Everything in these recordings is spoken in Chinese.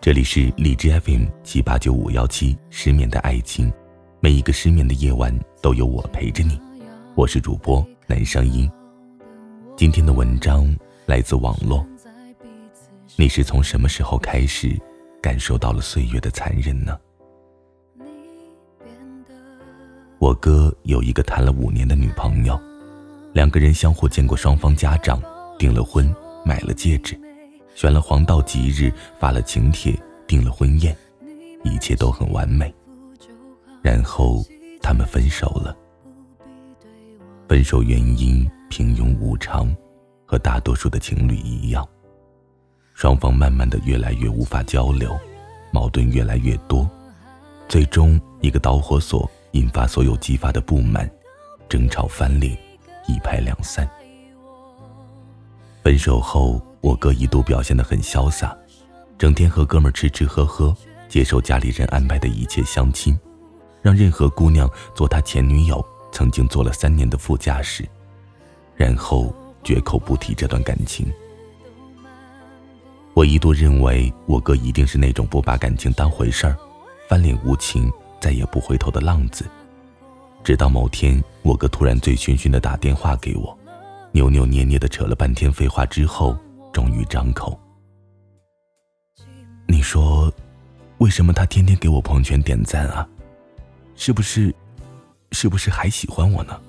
这里是荔枝 FM 七八九五幺七失眠的爱情，每一个失眠的夜晚都有我陪着你。我是主播南声音。今天的文章来自网络。你是从什么时候开始感受到了岁月的残忍呢？我哥有一个谈了五年的女朋友，两个人相互见过双方家长，订了婚，买了戒指。选了黄道吉日，发了请帖，订了婚宴，一切都很完美。然后他们分手了。分手原因平庸无常，和大多数的情侣一样。双方慢慢的越来越无法交流，矛盾越来越多，最终一个导火索引发所有激发的不满，争吵翻脸，一拍两散。分手后。我哥一度表现得很潇洒，整天和哥们吃吃喝喝，接受家里人安排的一切相亲，让任何姑娘做他前女友，曾经坐了三年的副驾驶，然后绝口不提这段感情。我一度认为我哥一定是那种不把感情当回事儿，翻脸无情，再也不回头的浪子。直到某天，我哥突然醉醺醺的打电话给我，扭扭捏捏的扯了半天废话之后。终于张口。你说，为什么他天天给我朋友圈点赞啊？是不是，是不是还喜欢我呢？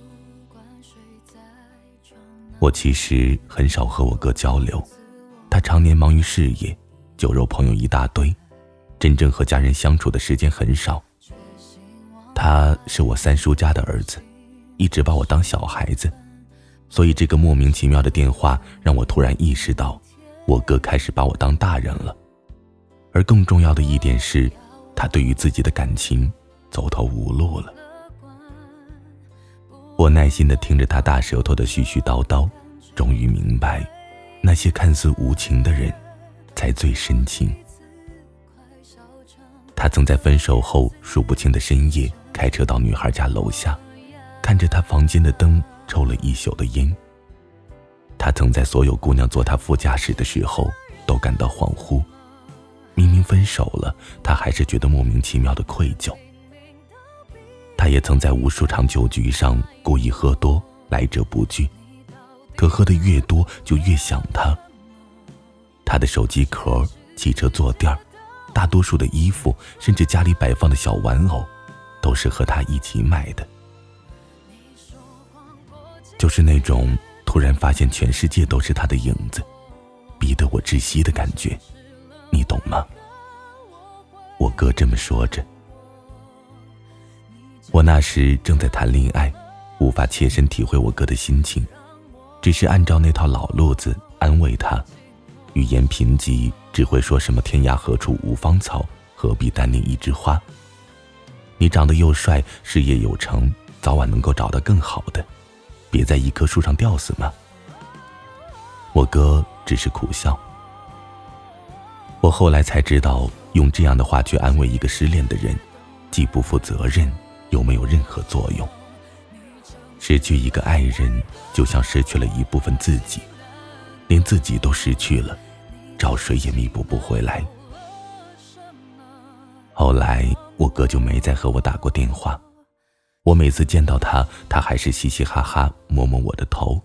我其实很少和我哥交流，他常年忙于事业，酒肉朋友一大堆，真正和家人相处的时间很少。他是我三叔家的儿子，一直把我当小孩子。所以，这个莫名其妙的电话让我突然意识到，我哥开始把我当大人了。而更重要的一点是，他对于自己的感情走投无路了。我耐心的听着他大舌头的絮絮叨叨，终于明白，那些看似无情的人，才最深情。他曾在分手后数不清的深夜，开车到女孩家楼下，看着她房间的灯。抽了一宿的烟。他曾在所有姑娘坐他副驾驶的时候都感到恍惚，明明分手了，他还是觉得莫名其妙的愧疚。他也曾在无数场酒局上故意喝多，来者不拒，可喝的越多就越想他。他的手机壳、汽车坐垫、大多数的衣服，甚至家里摆放的小玩偶，都是和他一起买的。就是那种突然发现全世界都是他的影子，逼得我窒息的感觉，你懂吗？我哥这么说着。我那时正在谈恋爱，无法切身体会我哥的心情，只是按照那套老路子安慰他，语言贫瘠，只会说什么“天涯何处无芳草，何必单恋一枝花”。你长得又帅，事业有成，早晚能够找到更好的。别在一棵树上吊死吗？我哥只是苦笑。我后来才知道，用这样的话去安慰一个失恋的人，既不负责任，又没有任何作用。失去一个爱人，就像失去了一部分自己，连自己都失去了，找谁也弥补不回来。后来，我哥就没再和我打过电话。我每次见到他，他还是嘻嘻哈哈，摸摸我的头。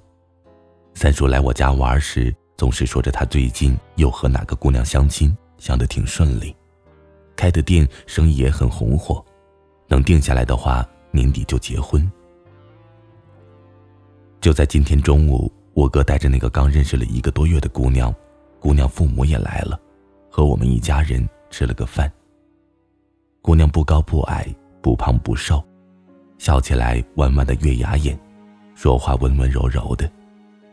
三叔来我家玩时，总是说着他最近又和哪个姑娘相亲，相得挺顺利，开的店生意也很红火，能定下来的话，年底就结婚。就在今天中午，我哥带着那个刚认识了一个多月的姑娘，姑娘父母也来了，和我们一家人吃了个饭。姑娘不高不矮，不胖不瘦。笑起来弯弯的月牙眼，说话温温柔柔的，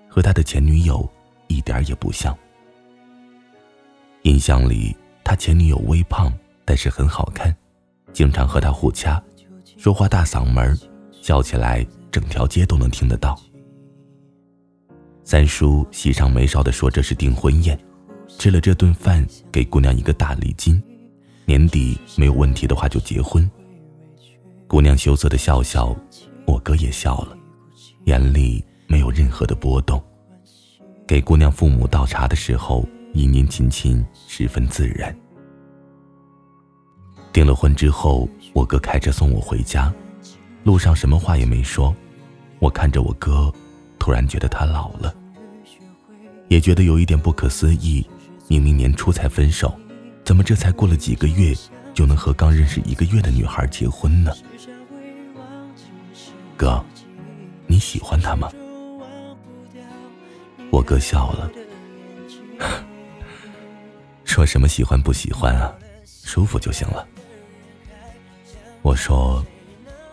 和他的前女友一点也不像。印象里，他前女友微胖，但是很好看，经常和他互掐，说话大嗓门，笑起来整条街都能听得到。三叔喜上眉梢的说：“这是订婚宴，吃了这顿饭，给姑娘一个大礼金，年底没有问题的话就结婚。”姑娘羞涩的笑笑，我哥也笑了，眼里没有任何的波动。给姑娘父母倒茶的时候，殷殷勤勤，十分自然。订了婚之后，我哥开车送我回家，路上什么话也没说。我看着我哥，突然觉得他老了，也觉得有一点不可思议。明明年初才分手，怎么这才过了几个月，就能和刚认识一个月的女孩结婚呢？哥，你喜欢他吗？我哥笑了，说什么喜欢不喜欢啊，舒服就行了。我说：“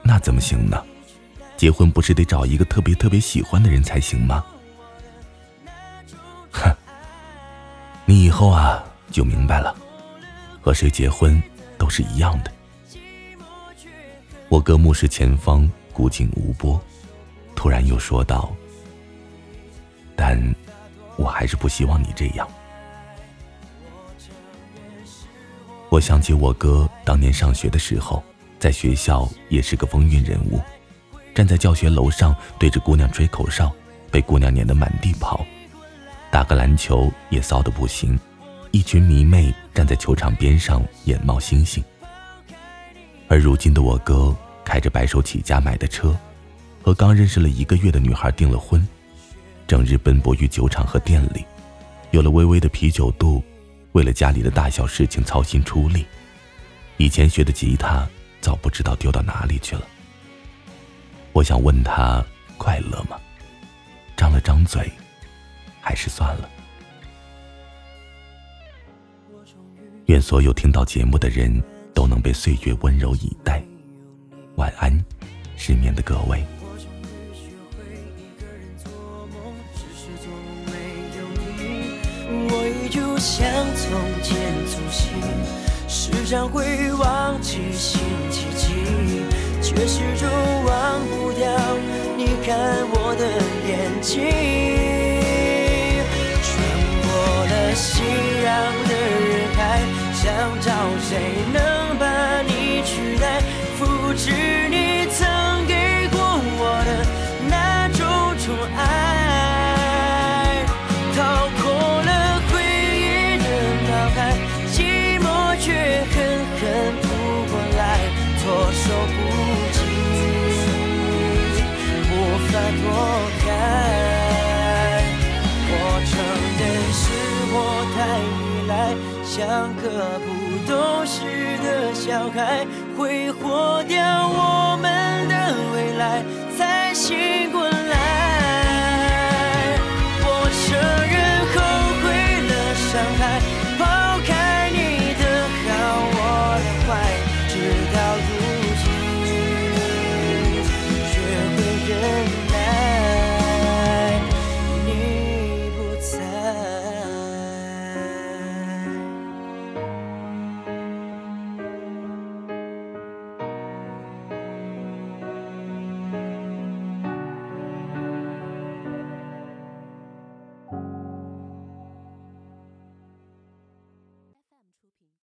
那怎么行呢？结婚不是得找一个特别特别喜欢的人才行吗？”你以后啊就明白了，和谁结婚都是一样的。我哥目视前方，古井无波，突然又说道：“但我还是不希望你这样。”我想起我哥当年上学的时候。在学校也是个风云人物，站在教学楼上对着姑娘吹口哨，被姑娘撵得满地跑；打个篮球也骚得不行，一群迷妹站在球场边上眼冒星星。而如今的我哥开着白手起家买的车，和刚认识了一个月的女孩订了婚，整日奔波于酒厂和店里，有了微微的啤酒肚，为了家里的大小事情操心出力。以前学的吉他。早不知道丢到哪里去了。我想问他快乐吗？张了张嘴，还是算了。愿所有听到节目的人都能被岁月温柔以待。晚安，失眠的各位。我依旧像从前初心时常会忘记星期几，却始终忘不掉你看我的眼睛。宠爱，掏空了回忆的脑海。寂寞却狠狠扑过来，措手不及，无法躲开。我承认是我太依赖，像个不懂事的小孩，挥霍掉